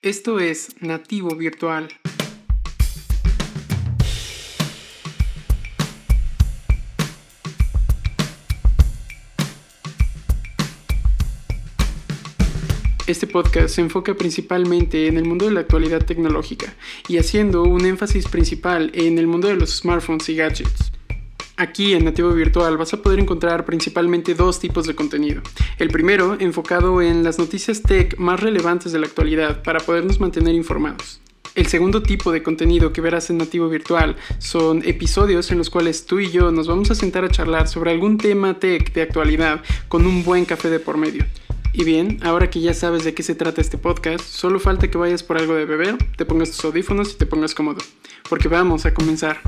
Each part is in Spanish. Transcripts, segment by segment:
Esto es Nativo Virtual. Este podcast se enfoca principalmente en el mundo de la actualidad tecnológica y haciendo un énfasis principal en el mundo de los smartphones y gadgets. Aquí en Nativo Virtual vas a poder encontrar principalmente dos tipos de contenido. El primero, enfocado en las noticias tech más relevantes de la actualidad para podernos mantener informados. El segundo tipo de contenido que verás en Nativo Virtual son episodios en los cuales tú y yo nos vamos a sentar a charlar sobre algún tema tech de actualidad con un buen café de por medio. Y bien, ahora que ya sabes de qué se trata este podcast, solo falta que vayas por algo de beber, te pongas tus audífonos y te pongas cómodo, porque vamos a comenzar.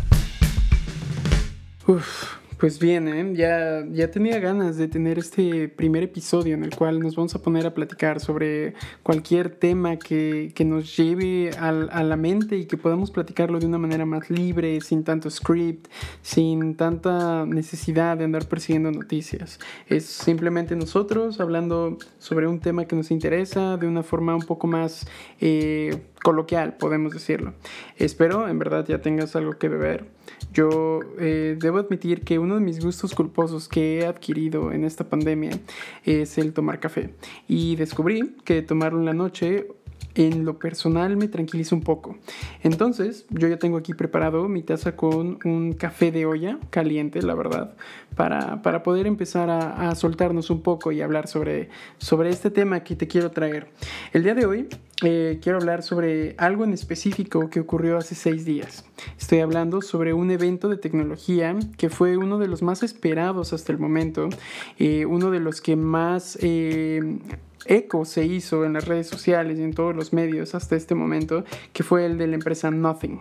Pues bien, ¿eh? ya, ya tenía ganas de tener este primer episodio en el cual nos vamos a poner a platicar sobre cualquier tema que, que nos lleve al, a la mente y que podamos platicarlo de una manera más libre, sin tanto script, sin tanta necesidad de andar persiguiendo noticias. Es simplemente nosotros hablando sobre un tema que nos interesa de una forma un poco más... Eh, coloquial, podemos decirlo. Espero en verdad ya tengas algo que beber. Yo eh, debo admitir que uno de mis gustos culposos que he adquirido en esta pandemia es el tomar café. Y descubrí que tomarlo en la noche en lo personal me tranquiliza un poco. Entonces, yo ya tengo aquí preparado mi taza con un café de olla caliente, la verdad, para, para poder empezar a, soltarnos un poco y hablar sobre, sobre este tema que te quiero traer. El día de hoy eh, quiero hablar sobre algo en específico que ocurrió hace seis días. Estoy hablando sobre un evento de tecnología que fue uno de los más esperados hasta el momento, eh, uno de los que más... Eh, eco se hizo en las redes sociales y en todos los medios hasta este momento, que fue el de la empresa Nothing.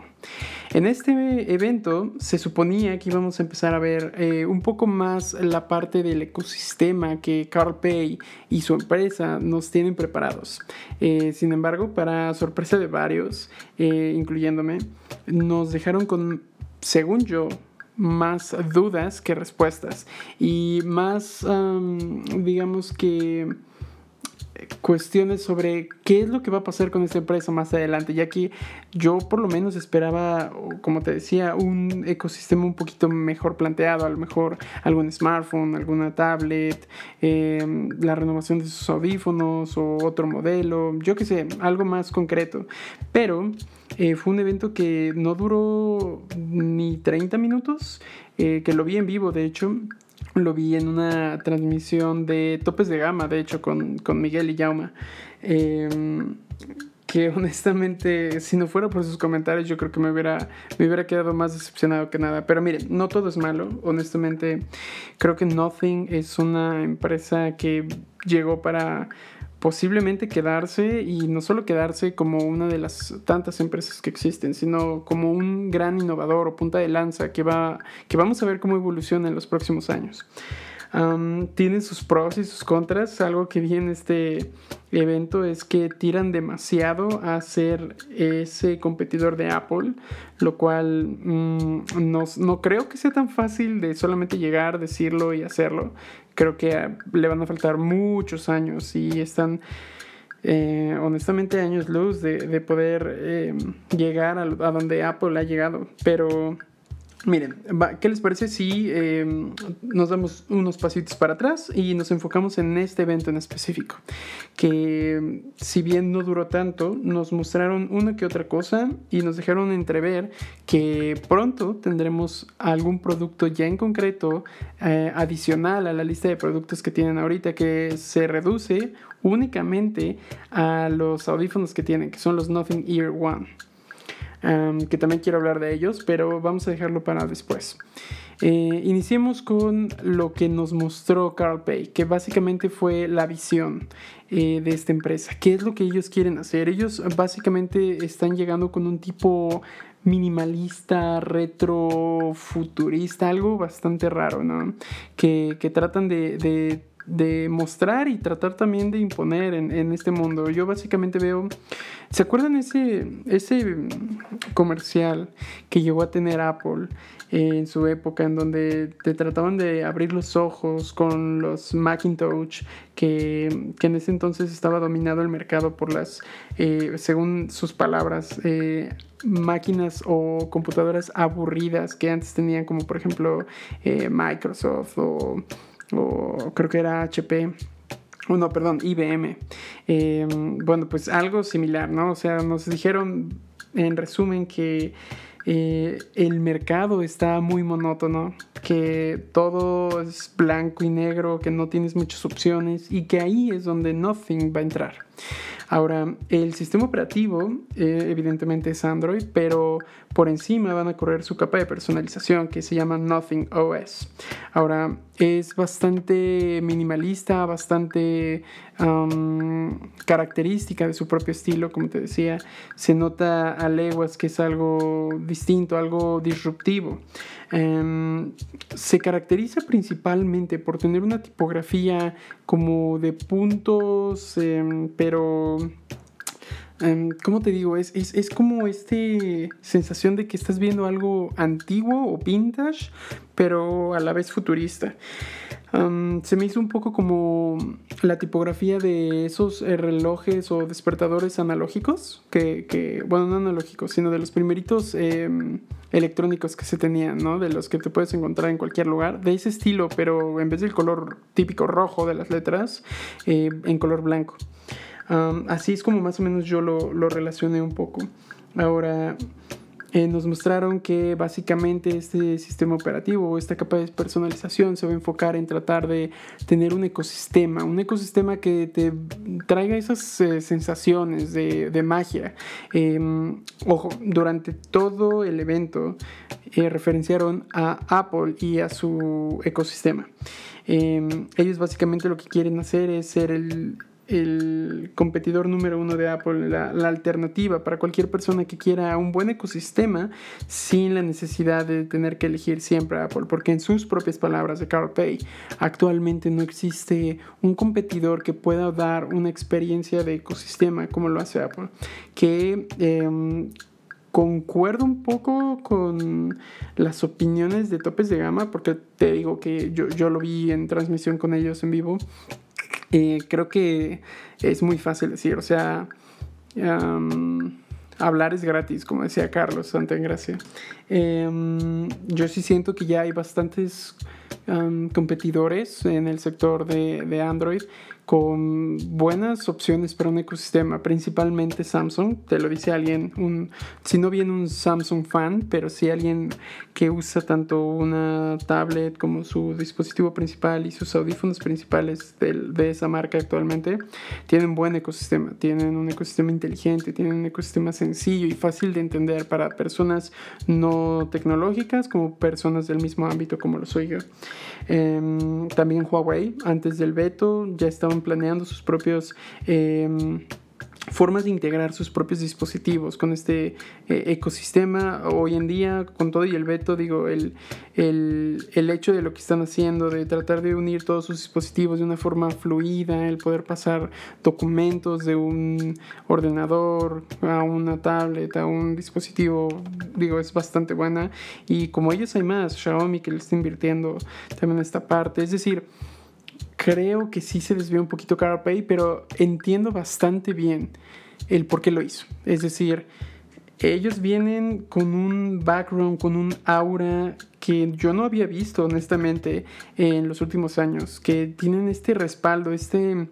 En este evento se suponía que íbamos a empezar a ver eh, un poco más la parte del ecosistema que Carl Pay y su empresa nos tienen preparados. Eh, sin embargo, para sorpresa de varios, eh, incluyéndome, nos dejaron con, según yo, más dudas que respuestas y más, digamos que cuestiones sobre qué es lo que va a pasar con esta empresa más adelante, ya que yo por lo menos esperaba, como te decía, un ecosistema un poquito mejor planteado, a lo mejor algún smartphone, alguna tablet, eh, la renovación de sus audífonos o otro modelo, yo qué sé, algo más concreto. Pero eh, fue un evento que no duró ni 30 minutos, eh, que lo vi en vivo de hecho lo vi en una transmisión de Topes de Gama, de hecho, con, Miguel y Jauma. Em, que honestamente, si no fuera por sus comentarios, yo creo que me hubiera, me hubiera quedado más decepcionado que nada. Pero miren, no todo es malo. Honestamente, creo que Nothing es una empresa que llegó para posiblemente quedarse y no solo quedarse como una de las tantas empresas que existen, sino como un gran innovador o punta de lanza que, va, que vamos a ver cómo evoluciona en los próximos años. Um, tienen sus pros y sus contras. Algo que vi en este evento es que tiran demasiado a ser ese competidor de Apple, lo cual mm, no, no, creo que sea tan fácil de solamente llegar, decirlo y hacerlo. Creo que le van a faltar muchos años y están... Eh, honestamente años luz de, de poder eh, llegar a, a donde Apple ha llegado pero Miren, ¿qué les parece si em, nos damos unos pasitos para atrás y nos enfocamos en este evento en específico? Que si bien no duró tanto, nos mostraron una que otra cosa y nos dejaron entrever que pronto tendremos algún producto ya en concreto eh, adicional a la lista de productos que tienen ahorita que se reduce únicamente a los audífonos que tienen, que son los Nothing Ear One que también quiero hablar de ellos, pero vamos a dejarlo para después. Eh, iniciemos con lo que nos mostró Carl Pay, que básicamente fue la visión eh, de esta empresa. ¿Qué es lo que ellos quieren hacer? Ellos básicamente están llegando con un tipo minimalista, retro, futurista, algo bastante raro, ¿no? Que, que tratan de de mostrar y tratar también de imponer en, en, este mundo. Yo básicamente veo, ¿se acuerdan ese, ese comercial que llegó a tener Apple? en su época en donde te trataban de abrir los ojos con los Macintosh que, que en ese entonces estaba dominado el mercado por las, eh, según sus palabras, eh, máquinas o computadoras aburridas que antes tenían como por ejemplo eh, Microsoft o, o, creo que era HP. Oh, no, perdón, IBM. bueno, pues algo similar, ¿no? O sea, nos dijeron en resumen que eh, el mercado está muy monótono, que todo es blanco y negro, que no tienes muchas opciones y que ahí es donde Nothing va a entrar. Ahora, el sistema operativo eh, evidentemente es Android, pero por encima van a correr su capa de personalización que se llama Nothing OS. Ahora, es bastante minimalista, bastante característica de su propio estilo, como te decía. Se nota a leguas que es algo distinto, algo disruptivo. Em, se caracteriza principalmente por tener una tipografía como de puntos, em, pero em, ¿cómo te digo? Es, es, es, como esta sensación de que estás viendo algo antiguo o vintage, pero a la vez futurista se me hizo un poco como la tipografía de esos eh, relojes o despertadores analógicos, que, bueno, no analógicos, sino de los primeritos em, electrónicos que se tenían, ¿no? De los que te puedes encontrar en cualquier lugar, de ese estilo, pero en vez del color típico rojo de las letras, eh, en color blanco. Así es como más o menos yo lo, lo relacioné un poco. Ahora, eh, nos mostraron que básicamente este sistema operativo o esta capa de personalización se va a enfocar en tratar de tener un ecosistema, un ecosistema que te traiga esas eh, sensaciones de, de magia. Em, ojo, durante todo el evento eh, referenciaron a Apple y a su ecosistema. Em, ellos básicamente lo que quieren hacer es ser el, el competidor número uno de Apple, la, alternativa para cualquier persona que quiera un buen ecosistema sin la necesidad de tener que elegir siempre Apple, porque en sus propias palabras de Carl Pay, actualmente no existe un competidor que pueda dar una experiencia de ecosistema como lo hace Apple, que em, concuerdo un poco con las opiniones de topes de gama, porque te digo que yo, yo lo vi en transmisión con ellos en vivo eh, creo que es muy fácil decir, o sea, hablar es gratis, como decía Carlos Santa Gracia. Em, yo sí siento que ya hay bastantes competidores en el sector de Android con buenas opciones para un ecosistema, principalmente Samsung. Te lo dice alguien, un, si no bien un Samsung fan, pero sí alguien que usa tanto una tablet como su dispositivo principal y sus audífonos principales de, de esa marca actualmente. Tienen buen ecosistema, tienen un ecosistema inteligente, tienen un ecosistema sencillo y fácil de entender para personas no tecnológicas como personas del mismo ámbito como lo soy yo. Em, también Huawei, antes del veto, ya planeando sus propios... Em, formas de integrar sus propios dispositivos con este eh, ecosistema. Hoy en día, con todo y el veto, digo, el, el, el, hecho de lo que están haciendo, de tratar de unir todos sus dispositivos de una forma fluida, el poder pasar documentos de un ordenador a una tablet, a un dispositivo, digo, es bastante buena. Y como ellos hay más, Xiaomi que le está invirtiendo también esta parte. Es decir, creo que sí se desvió un poquito Pay, pero entiendo bastante bien el por qué lo hizo. Es decir, ellos vienen con un background, con un aura que yo no había visto honestamente en los últimos años, que tienen este respaldo, este...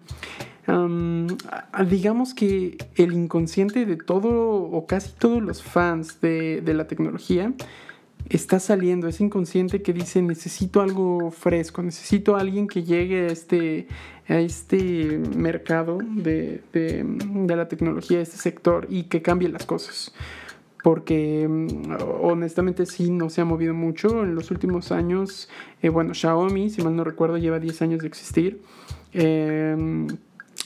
digamos que el inconsciente de todo o casi todos los fans de la tecnología está saliendo, ese inconsciente que dice necesito algo fresco, necesito alguien que llegue a este, a este mercado de, la tecnología, a este sector y que cambie las cosas. Porque mm, honestamente sí no se ha movido mucho en los últimos años. Eh, bueno, Xiaomi, si mal no recuerdo, lleva 10 años de existir. Em,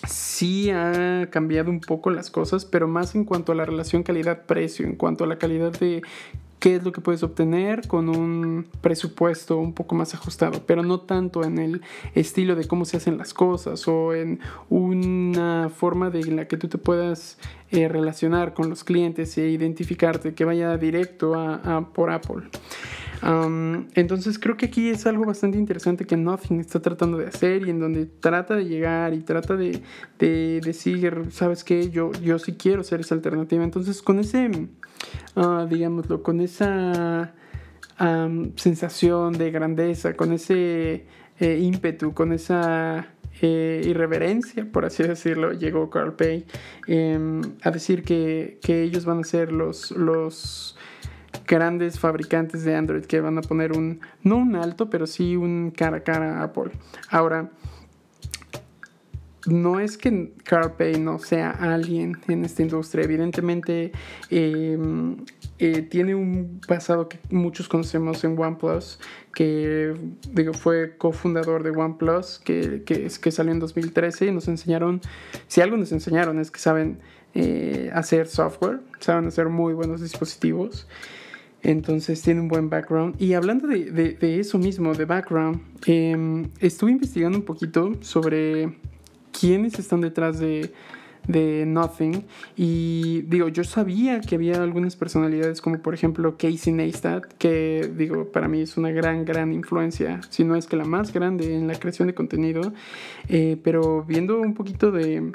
sí ha cambiado un poco las cosas, pero más en cuanto a la relación calidad-precio, en cuanto a la calidad de qué es lo que puedes obtener con un presupuesto un poco más ajustado, pero no tanto en el estilo de cómo se hacen las cosas o en una forma de la que tú te puedas eh, relacionar con los clientes e identificarte que vaya directo a, por Apple. entonces creo que aquí es algo bastante interesante que Nothing está tratando de hacer y en donde trata de llegar y trata de, decir, sabes qué, yo, yo sí quiero ser esa alternativa. Entonces con ese uh, digámoslo, con esa sensación de grandeza, con ese eh, ímpetu, con esa eh, irreverencia, por así decirlo, llegó Carl Pay em, a decir que, ellos van a ser los, los grandes fabricantes de Android que van a poner un, no un alto, pero sí un cara a cara a Apple. Ahora, no es que Carl Pay no sea alguien en esta industria, evidentemente em, eh, tiene un pasado que muchos conocemos en OnePlus, que digo, fue cofundador de OnePlus, que, que, que salió en 2013 y nos enseñaron, si algo nos enseñaron es que saben eh, hacer software, saben hacer muy buenos dispositivos. Entonces tiene un buen background. Y hablando de, de, eso mismo, de background, em, estuve investigando un poquito sobre quiénes están detrás de, de Nothing. Y digo, yo sabía que había algunas personalidades como por ejemplo Casey Neistat, que digo, para mí es una gran, gran influencia, si no es que la más grande en la creación de contenido. Eh, pero viendo un poquito de,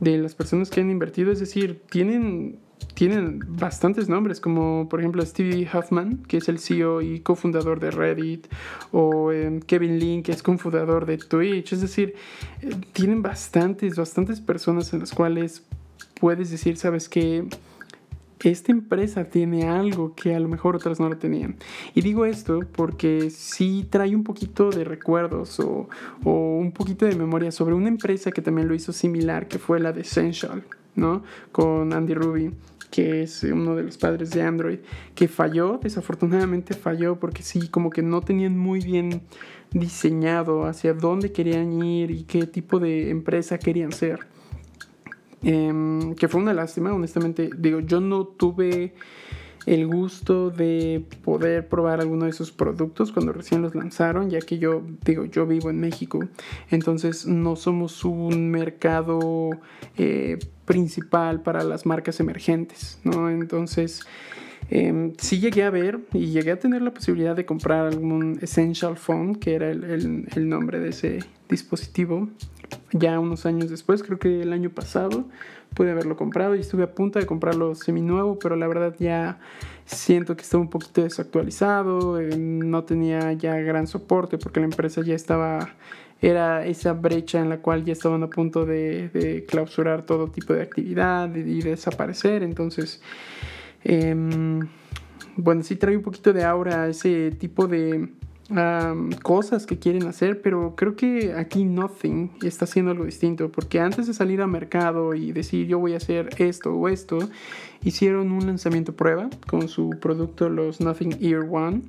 de las personas que han invertido, es decir, tienen tienen bastantes nombres, como por ejemplo Stevie Huffman, que es el CEO y cofundador de Reddit, o em, Kevin Lin, que es cofundador de Twitch. Es decir, eh, tienen bastantes, bastantes personas en las cuales puedes decir, sabes que esta empresa tiene algo que a lo mejor otras no lo tenían. Y digo esto porque sí trae un poquito de recuerdos o, o, un poquito de memoria sobre una empresa que también lo hizo similar, que fue la de Essential, ¿no? Con Andy Ruby que es uno de los padres de Android, que falló, desafortunadamente falló porque sí, como que no tenían muy bien diseñado hacia dónde querían ir y qué tipo de empresa querían ser. Em, que fue una lástima, honestamente. Digo, yo no tuve el gusto de poder probar alguno de esos productos cuando recién los lanzaron, ya que yo digo, yo vivo en México, entonces no somos un mercado eh, principal para las marcas emergentes, ¿no? Entonces, eh, sí llegué a ver y llegué a tener la posibilidad de comprar algún Essential Phone, que era el, el nombre de ese dispositivo, ya unos años después, creo que el año pasado, pude haberlo comprado y estuve a punto de comprarlo semi-nuevo, pero la verdad ya siento que estaba un poquito desactualizado, eh, no tenía ya gran soporte porque la empresa ya estaba, era esa brecha en la cual ya estaban a punto de, clausurar todo tipo de actividad y, desaparecer, entonces... Em, bueno, sí trae un poquito de aura ese tipo de, cosas que quieren hacer, pero creo que aquí Nothing está haciendo algo distinto, porque antes de salir al mercado y decir yo voy a hacer esto o esto, hicieron un lanzamiento prueba con su producto, los Nothing Ear One,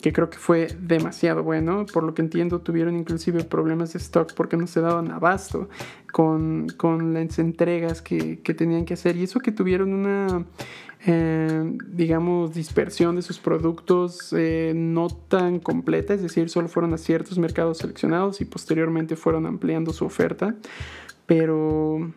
que creo que fue demasiado bueno, por lo que entiendo tuvieron inclusive problemas de stock porque no se daban abasto con, con las entregas que, que tenían que hacer, y eso que tuvieron una eh, digamos, dispersión de sus productos eh, no tan completa, es decir, solo fueron a ciertos mercados seleccionados y posteriormente fueron ampliando su oferta, pero,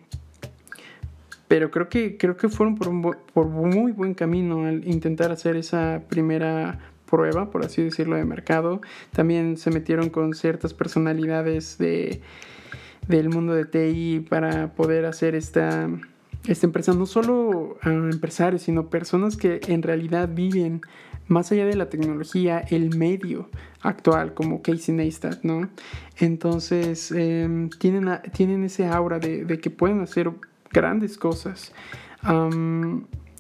pero creo, que, creo que fueron por, un, por muy buen camino al intentar hacer esa primera prueba, por así decirlo, de mercado. También se metieron con ciertas personalidades de, del mundo de TI para poder hacer esta esta empresa, no solo a empresarios, sino personas que en realidad viven más allá de la tecnología, el medio actual, como Casey Neistat, ¿no? Entonces, em, tienen, tienen ese aura de, que pueden hacer grandes cosas.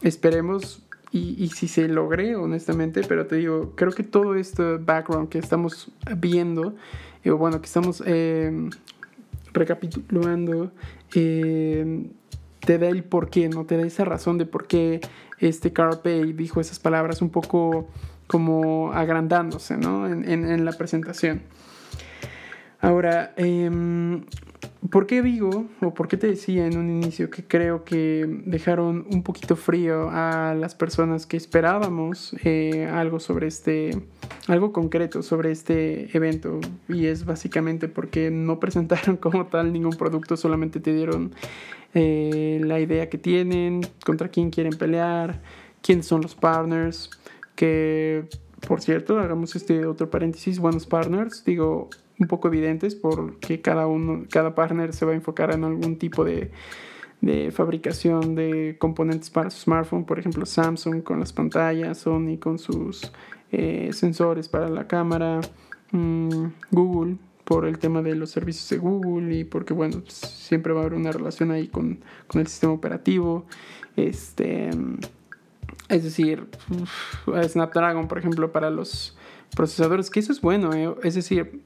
esperemos y, si se logre, honestamente, pero te digo, creo que todo este background que estamos viendo, o bueno, que estamos em, recapitulando, eh, te da el por qué, ¿no? Te da esa razón de por qué este Carl dijo esas palabras un poco como agrandándose, ¿no? En, la presentación. Ahora, em, ¿Por qué digo, o por qué te decía en un inicio que creo que dejaron un poquito frío a las personas que esperábamos eh, algo sobre este, algo concreto sobre este evento? Y es básicamente porque no presentaron como tal ningún producto, solamente te dieron eh, la idea que tienen, contra quién quieren pelear, quiénes son los partners, que por cierto, hagamos este otro paréntesis, buenos partners, digo, un poco evidentes porque cada uno, cada partner se va a enfocar en algún tipo de, de fabricación de componentes para su smartphone, por ejemplo Samsung con las pantallas, Sony con sus eh, sensores para la cámara, mm, Google por el tema de los servicios de Google y porque bueno, siempre va a haber una relación ahí con, con el sistema operativo. Este, es decir, Snapdragon, por ejemplo, para los procesadores, que eso es bueno, ¿eh? es decir,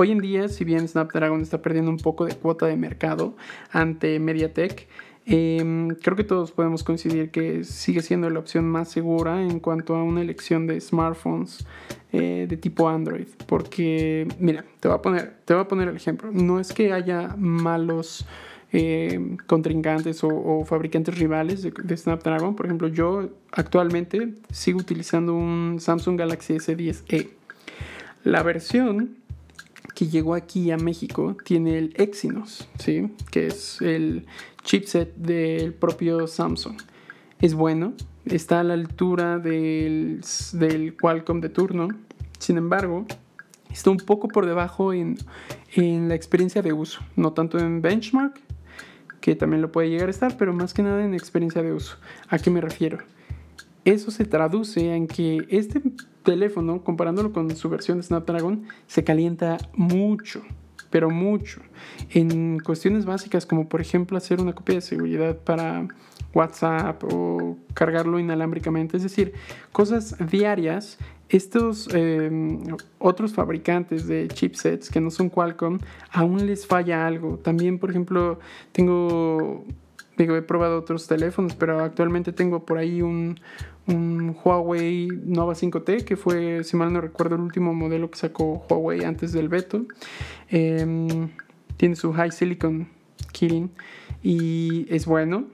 Hoy en día, si bien Snapdragon está perdiendo un poco de cuota de mercado ante MediaTek, em, creo que todos podemos coincidir que sigue siendo la opción más segura en cuanto a una elección de smartphones eh, de tipo Android. Porque, mira, te voy a poner, te a poner el ejemplo. No es que haya malos em, contrincantes o, fabricantes rivales de, de, Snapdragon. Por ejemplo, yo actualmente sigo utilizando un Samsung Galaxy S10e. La versión que llegó aquí a México tiene el Exynos, ¿sí? que es el chipset del propio Samsung. Es bueno, está a la altura del, del Qualcomm de turno, sin embargo, está un poco por debajo en, en la experiencia de uso, no tanto en benchmark, que también lo puede llegar a estar, pero más que nada en experiencia de uso. ¿A qué me refiero? Eso se traduce en que este teléfono, comparándolo con su versión de Snapdragon, se calienta mucho, pero mucho. En cuestiones básicas como por ejemplo hacer una copia de seguridad para WhatsApp o cargarlo inalámbricamente, es decir, cosas diarias. Estos em, otros fabricantes de chipsets que no son Qualcomm aún les falla algo. También, por ejemplo, tengo Digo, he probado otros teléfonos, pero actualmente tengo por ahí un, Huawei Nova 5T, que fue, si mal no recuerdo, el último modelo que sacó Huawei antes del Beto. Em, tiene su High Silicon Kirin y es bueno,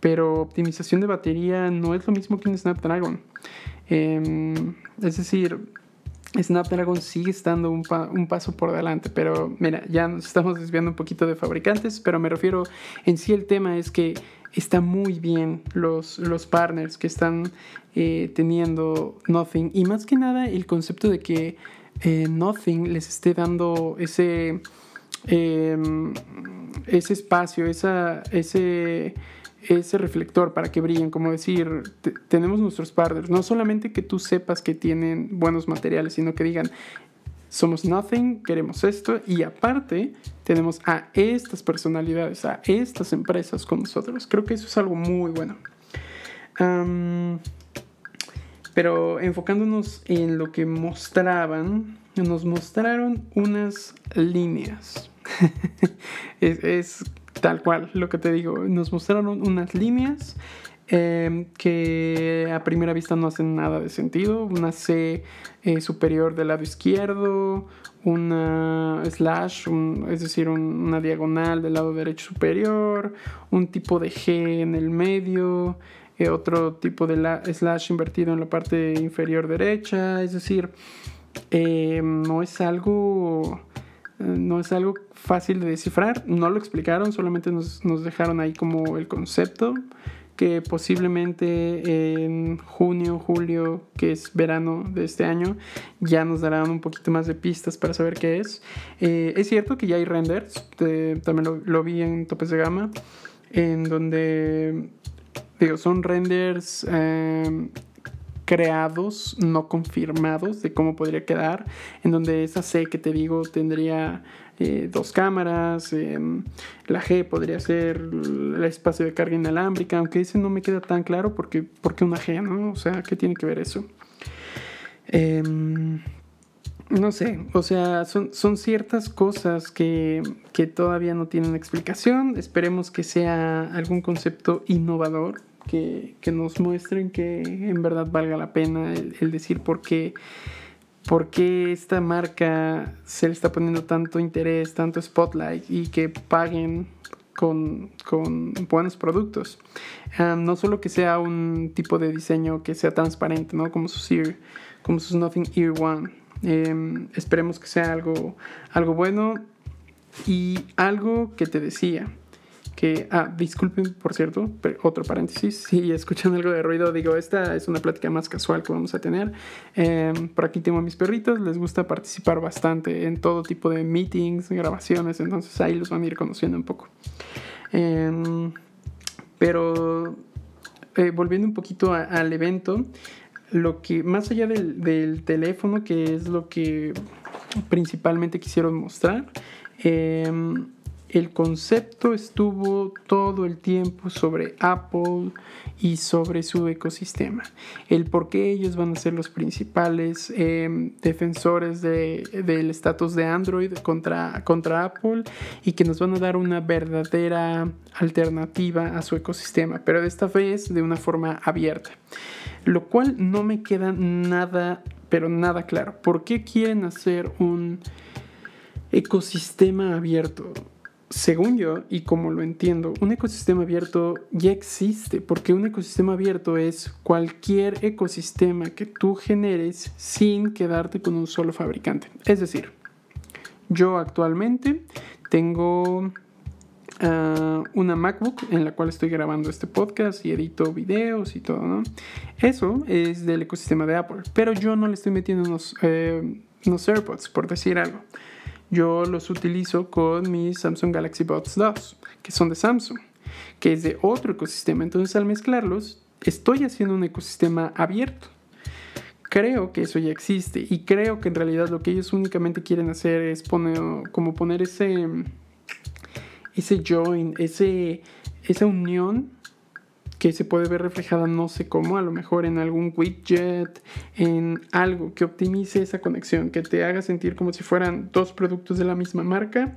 pero optimización de batería no es lo mismo que un Snapdragon. Em, es decir, Snapdragon sigue estando un, paso por delante, pero mira, ya nos estamos desviando un poquito de fabricantes, pero me refiero en sí el tema es que está muy bien los, los partners que están eh, teniendo Nothing y más que nada el concepto de que eh, Nothing les esté dando ese, em, ese espacio, esa, ese ese reflector para que brillen, como decir, tenemos nuestros partners, no solamente que tú sepas que tienen buenos materiales, sino que digan, somos nothing, queremos esto y aparte tenemos a estas personalidades, a estas empresas con nosotros. Creo que eso es algo muy bueno. pero enfocándonos en lo que mostraban, nos mostraron unas líneas. es Tal cual, lo que te digo. Nos mostraron unas líneas em, que a primera vista no hacen nada de sentido. Una C eh, superior del lado izquierdo, una slash, es decir, una diagonal del lado derecho superior, un tipo de G en el medio, eh, otro tipo de slash invertido en la parte inferior derecha. Es decir, em, no es algo no es algo fácil de descifrar, no lo explicaron, solamente nos, dejaron ahí como el concepto, que posiblemente en junio, julio, que es verano de este año, ya nos darán un poquito más de pistas para saber qué es. Eh, es cierto que ya hay renders, también lo, vi en topes de gama, en donde, digo, son renders... Eh, creados, no confirmados de cómo podría quedar, en donde esa C que te digo tendría eh, dos cámaras, em, la G podría ser el espacio de carga inalámbrica, aunque ese no me queda tan claro porque, porque una G, ¿no? O sea, ¿qué tiene que ver eso? Em, no sé, o sea, son, son ciertas cosas que, que todavía no tienen explicación. Esperemos que sea algún concepto innovador que, nos muestren que en verdad valga la pena el, decir por qué, por qué esta marca se le está poniendo tanto interés, tanto spotlight y que paguen con, buenos productos. no solo que sea un tipo de diseño que sea transparente, ¿no? Como sus, como sus Nothing Ear One. Em, esperemos que sea algo, algo bueno y algo que te decía que, ah, disculpen, por cierto, otro paréntesis, si escuchan algo de ruido, digo, esta es una plática más casual que vamos a tener. Em, por aquí tengo a mis perritos, les gusta participar bastante en todo tipo de meetings, grabaciones, entonces ahí los van a ir conociendo un poco. Em, pero eh, volviendo un poquito al evento, lo que más allá del, del, teléfono, que es lo que principalmente quisieron mostrar, eh, el concepto estuvo todo el tiempo sobre Apple y sobre su ecosistema. El por qué ellos van a ser los principales em, defensores del estatus de Android contra, contra Apple y que nos van a dar una verdadera alternativa a su ecosistema, pero esta vez de una forma abierta. Lo cual no me queda nada, pero nada claro. ¿Por qué quieren hacer un ecosistema abierto? Según yo y como lo entiendo, un ecosistema abierto ya existe, porque un ecosistema abierto es cualquier ecosistema que tú generes sin quedarte con un solo fabricante. Es decir, yo actualmente tengo ah, una MacBook en la cual estoy grabando este podcast y edito videos y todo, ¿no? Eso es del ecosistema de Apple, pero yo no le estoy metiendo unos, eh, unos AirPods, por decir algo yo los utilizo con mis Samsung Galaxy Buds 2, que son de Samsung, que es de otro ecosistema. Entonces al mezclarlos, estoy haciendo un ecosistema abierto. Creo que eso ya existe y creo que en realidad lo que ellos únicamente quieren hacer es poner, como poner ese, ese join, ese, esa unión que se puede ver reflejada no sé cómo, a lo mejor en algún widget, en algo que optimice esa conexión, que te haga sentir como si fueran dos productos de la misma marca,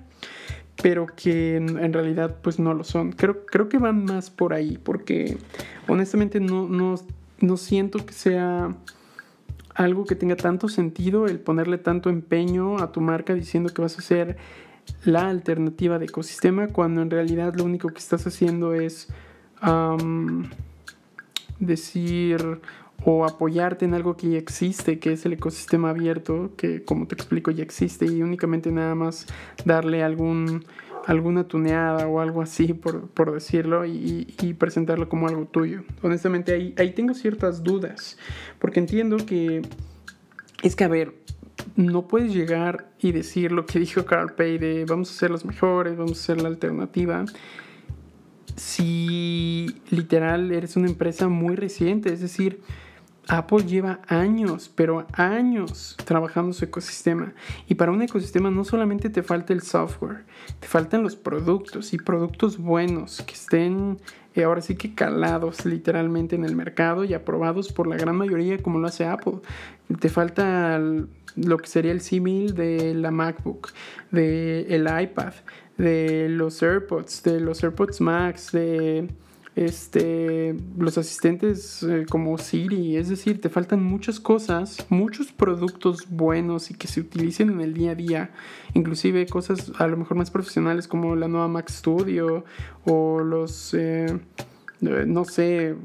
pero que en, realidad pues no lo son. Creo, creo que van más por ahí, porque honestamente no, no, no siento que sea algo que tenga tanto sentido el ponerle tanto empeño a tu marca diciendo que vas a ser la alternativa de ecosistema cuando en realidad lo único que estás haciendo es decir o apoyarte en algo que ya existe, que es el ecosistema abierto, que como te explico ya existe y únicamente nada más darle algún, alguna tuneada o algo así, por, por decirlo, y, presentarlo como algo tuyo. Honestamente ahí, ahí tengo ciertas dudas, porque entiendo que es que, a ver, no puedes llegar y decir lo que dijo Carl Pay de vamos a ser los mejores, vamos a ser la alternativa si literal eres una empresa muy reciente, es decir, Apple lleva años, pero años trabajando su ecosistema. Y para un ecosistema no solamente te falta el software, te faltan los productos y productos buenos que estén eh, ahora sí que calados literalmente en el mercado y aprobados por la gran mayoría como lo hace Apple. Te falta lo que sería el símil de la MacBook, del el iPad, de los AirPods, de los AirPods Max, de este, los asistentes eh, como Siri, es decir, te faltan muchas cosas, muchos productos buenos y que se utilicen en el día a día, inclusive cosas a lo mejor más profesionales como la nueva Mac Studio o los, eh, eh, no sé,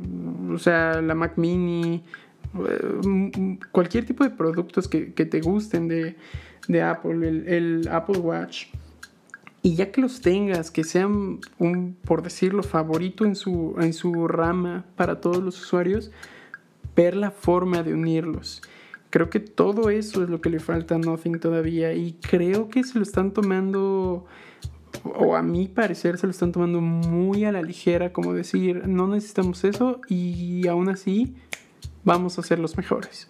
o sea, la Mac Mini, cualquier tipo de productos que, te gusten de, Apple, el Apple Watch y ya que los tengas, que sean un, por decirlo, favorito en su, en su rama para todos los usuarios, ver la forma de unirlos. Creo que todo eso es lo que le falta a Nothing todavía y creo que se lo están tomando, o a mi parecer se lo están tomando muy a la ligera, como decir, no necesitamos eso y aún así vamos a ser los mejores.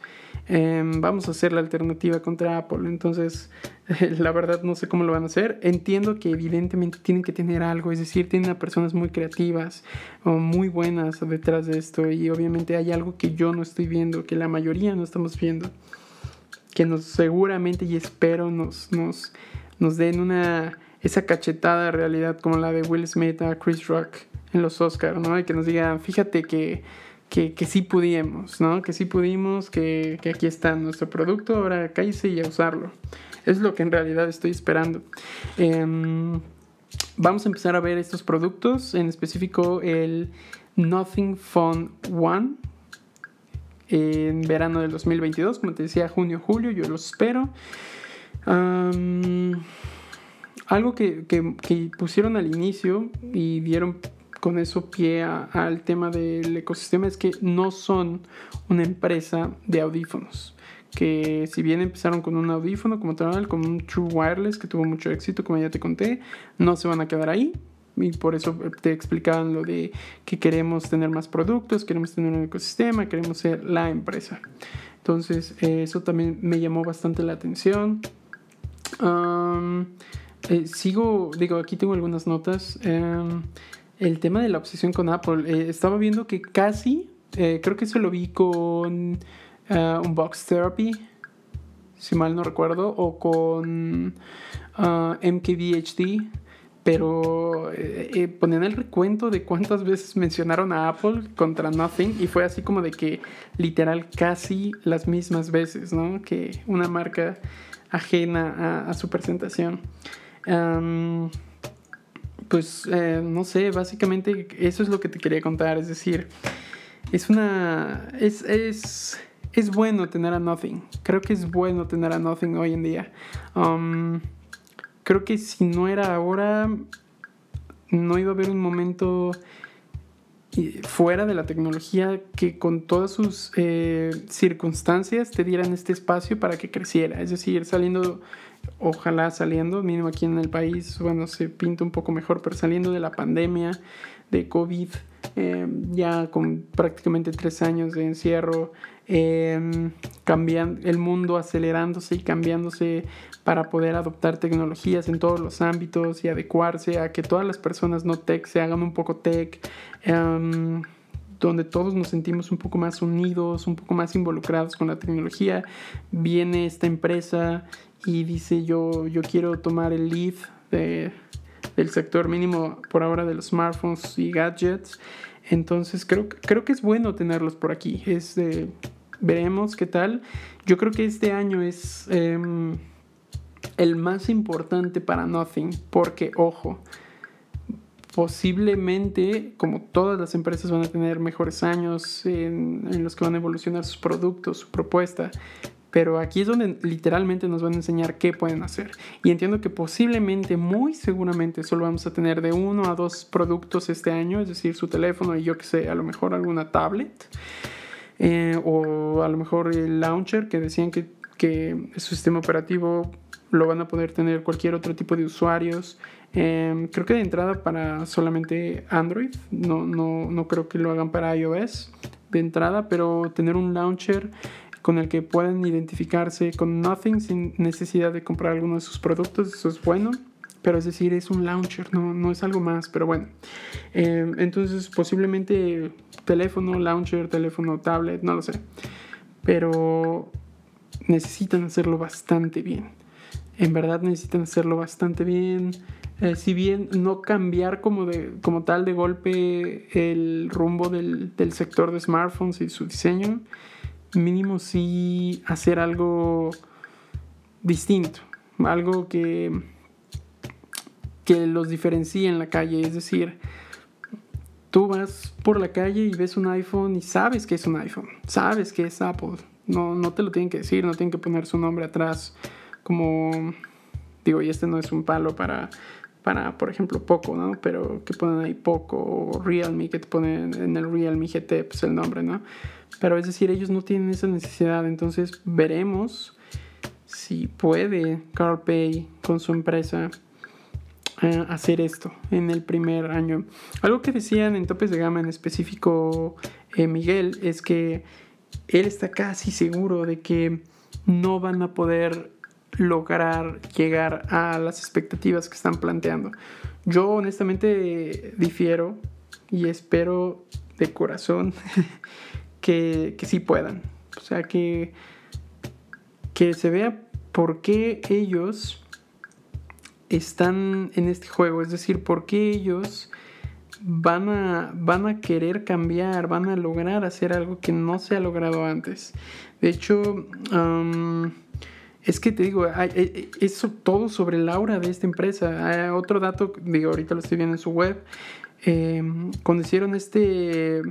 Em, vamos a hacer la alternativa contra Apple. Entonces, la verdad no sé cómo lo van a hacer. Entiendo que evidentemente tienen que tener algo, es decir, tienen a personas muy creativas o muy buenas detrás de esto y obviamente hay algo que yo no estoy viendo, que la mayoría no estamos viendo, que nos seguramente y espero nos, nos, nos den una esa cachetada de realidad como la de Will Smith a Chris Rock en los Oscars, ¿no? Y que nos digan, fíjate que que, que sí pudimos, ¿no? Que sí pudimos, que, que aquí está nuestro producto, ahora cállese y a usarlo. Es lo que en realidad estoy esperando. Em, vamos a empezar a ver estos productos, en específico el Nothing Fun One en verano del 2022, como te decía, junio, julio, yo los espero. algo que, que, pusieron al inicio y dieron con eso pie al tema del ecosistema es que no son una empresa de audífonos. Que si bien empezaron con un audífono como tal, con un True Wireless que tuvo mucho éxito, como ya te conté, no se van a quedar ahí y por eso te explicaban lo de que queremos tener más productos, queremos tener un ecosistema, queremos ser la empresa. Entonces, eh, eso también me llamó bastante la atención. Eh, sigo, digo, aquí tengo algunas notas. Em, el tema de la obsesión con Apple. Eh, estaba viendo que casi, creo que eso lo vi con un Box Therapy, si mal no recuerdo, o con MKBHD pero eh, eh, ponían el recuento de cuántas veces mencionaron a Apple contra Nothing y fue así como de que literal casi las mismas veces, ¿no? Que una marca ajena a, su presentación. Pues eh, no sé, básicamente eso es lo que te quería contar, es decir, es una... es, es, es bueno tener a Nothing, creo que es bueno tener a Nothing hoy en día creo que si no era ahora, no iba a haber un momento eh, fuera de la tecnología que con todas sus eh, circunstancias te dieran este espacio para que creciera. Es decir, saliendo, ojalá saliendo, mínimo aquí en el país, bueno, se pinta un poco mejor, pero saliendo de la pandemia de COVID, eh, ya con prácticamente tres años de encierro, cambiando el mundo acelerándose y cambiándose para poder adoptar tecnologías en todos los ámbitos y adecuarse a que todas las personas no tech se hagan un poco tech, em, donde todos nos sentimos un poco más unidos, un poco más involucrados con la tecnología. Viene esta empresa y dice yo, yo quiero tomar el lead del sector mínimo por ahora de los smartphones y gadgets. Entonces creo, creo que es bueno tenerlos por aquí. Es veremos qué tal. Yo creo que este año es... Em, el más importante para Nothing, porque ojo, posiblemente, como todas las empresas van a tener mejores años en, los que van a evolucionar sus productos, su propuesta, pero aquí es donde literalmente nos van a enseñar qué pueden hacer. Y entiendo que posiblemente, muy seguramente, solo vamos a tener de uno a dos productos este año, es decir, su teléfono y yo que sé, a lo mejor alguna tablet. Eh, o a lo mejor el launcher que decían que, que su sistema operativo lo van a poder tener cualquier otro tipo de usuarios. Em, creo que de entrada para solamente Android, no, no, no creo que lo hagan para iOS de entrada, pero tener un launcher con el que puedan identificarse con Nothing sin necesidad de comprar alguno de sus productos, eso es bueno. Pero es decir, es un launcher, no, no es algo más, pero bueno. Em, entonces, posiblemente teléfono, launcher, teléfono, tablet, no lo sé. Pero necesitan hacerlo bastante bien en verdad necesitan hacerlo bastante bien. Eh, si bien no cambiar como, de, como tal de golpe el rumbo del, sector de smartphones y su diseño, mínimo sí hacer algo distinto, algo que, que los diferencie en la calle. Es decir, tú vas por la calle y ves un iPhone y sabes que es un iPhone, sabes que es Apple. No, no te lo tienen que decir, no tienen que poner su nombre atrás como, digo, y este no es un palo para, para por ejemplo, Poco, ¿no? Pero que ponen ahí Poco o Realme, que te ponen en el Realme GT, pues el nombre, ¿no? Pero es decir, ellos no tienen esa necesidad, entonces veremos si puede CarPay con su empresa eh, hacer esto en el primer año. Algo que decían en topes de gama en específico eh, Miguel es que él está casi seguro de que no van a poder lograr llegar a las expectativas que están planteando. Yo honestamente difiero y espero de corazón que, que sí puedan. O sea, que, que se vea por qué ellos están en este juego. Es decir, por qué ellos van a, van a querer cambiar, van a lograr hacer algo que no se ha logrado antes. De hecho, es que te digo, eso todo sobre la aura de esta empresa. Hay otro dato, digo, ahorita lo estoy viendo en su web. Em, cuando hicieron este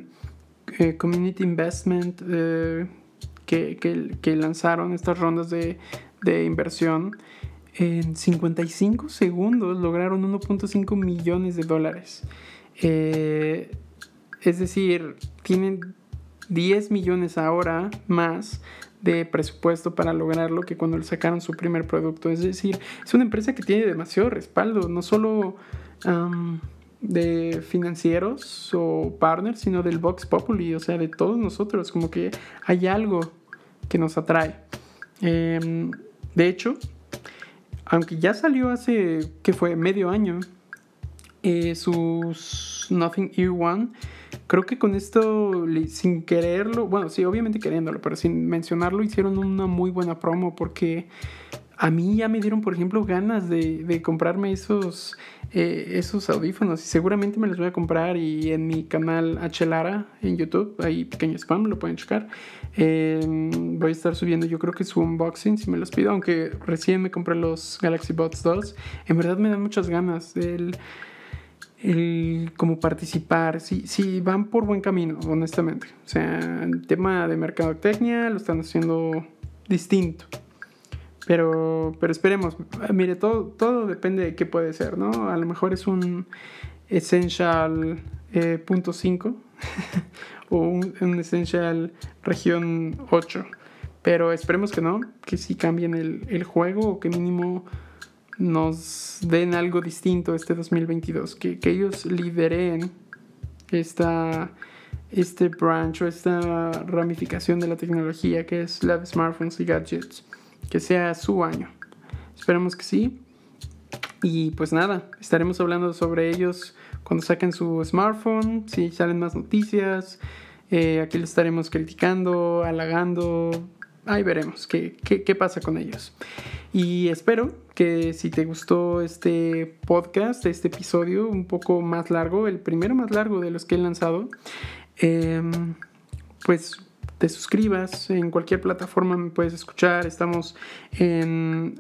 eh, Community Investment eh, que, que, lanzaron estas rondas de, de inversión, en 55 segundos lograron 1.5 millones de dólares. Eh, es decir, tienen 10 millones ahora más de presupuesto para lograrlo que cuando sacaron su primer producto. Es decir, es una empresa que tiene demasiado respaldo, no solo de financieros o partners, sino del Vox Populi, o sea, de todos nosotros, como que hay algo que nos atrae. Em, de hecho, aunque ya salió hace, que fue medio año, eh, sus Nothing Ear One, creo que con esto, sin quererlo, bueno, sí, obviamente queriéndolo, pero sin mencionarlo, hicieron una muy buena promo porque a mí ya me dieron, por ejemplo, ganas de, comprarme esos, eh, esos audífonos y seguramente me los voy a comprar y en mi canal Lara en YouTube, ahí pequeño spam, lo pueden checar. Em, voy a estar subiendo yo creo que su unboxing si me los pido, aunque recién me compré los Galaxy Buds 2. En verdad me dan muchas ganas el, el como participar, si, si van por buen camino, honestamente. O sea, el tema de mercadotecnia lo están haciendo distinto. Pero, pero esperemos. Mire, todo, todo depende de qué puede ser, ¿no? A lo mejor es un Essential eh, punto 5 o un, Essential región 8. Pero esperemos que no, que sí cambien el, el juego o que mínimo nos den algo distinto este 2022, que, que ellos lideren esta, este branch o esta ramificación de la tecnología que es la de smartphones y gadgets que sea su año. Esperemos que sí. Y pues nada, estaremos hablando sobre ellos cuando saquen su smartphone, si salen más noticias. Eh, aquí lo estaremos criticando, halagando. Ahí veremos qué, qué, pasa con ellos. Y espero que si te gustó este podcast, este episodio un poco más largo, el primero más largo de los que he lanzado, em, pues te suscribas. En cualquier plataforma me puedes escuchar. Estamos en,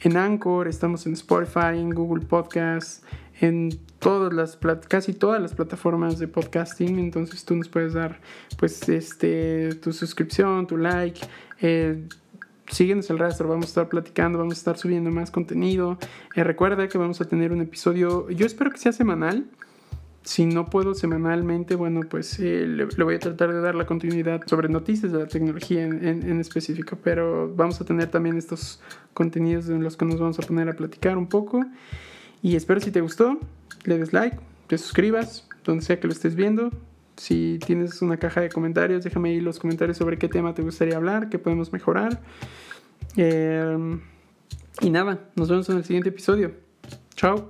en Anchor, estamos en Spotify, en Google Podcast, en todas las casi todas las plataformas de podcasting. Entonces tú nos puedes dar pues este tu suscripción, tu like. Eh, síguenos el rastro, vamos a estar platicando, vamos a estar subiendo más contenido. Eh, recuerda que vamos a tener un episodio, yo espero que sea semanal si no puedo semanalmente, bueno, pues eh, le, voy a tratar de dar la continuidad sobre noticias de la tecnología en, específico, pero vamos a tener también estos contenidos en los que nos vamos a poner a platicar un poco. Y espero si te gustó, le des like, te suscribas, donde sea que lo estés viendo. Si tienes una caja de comentarios, déjame ahí los comentarios sobre qué tema te gustaría hablar, qué podemos mejorar. Em, y nada, nos vemos en el siguiente episodio. Chao.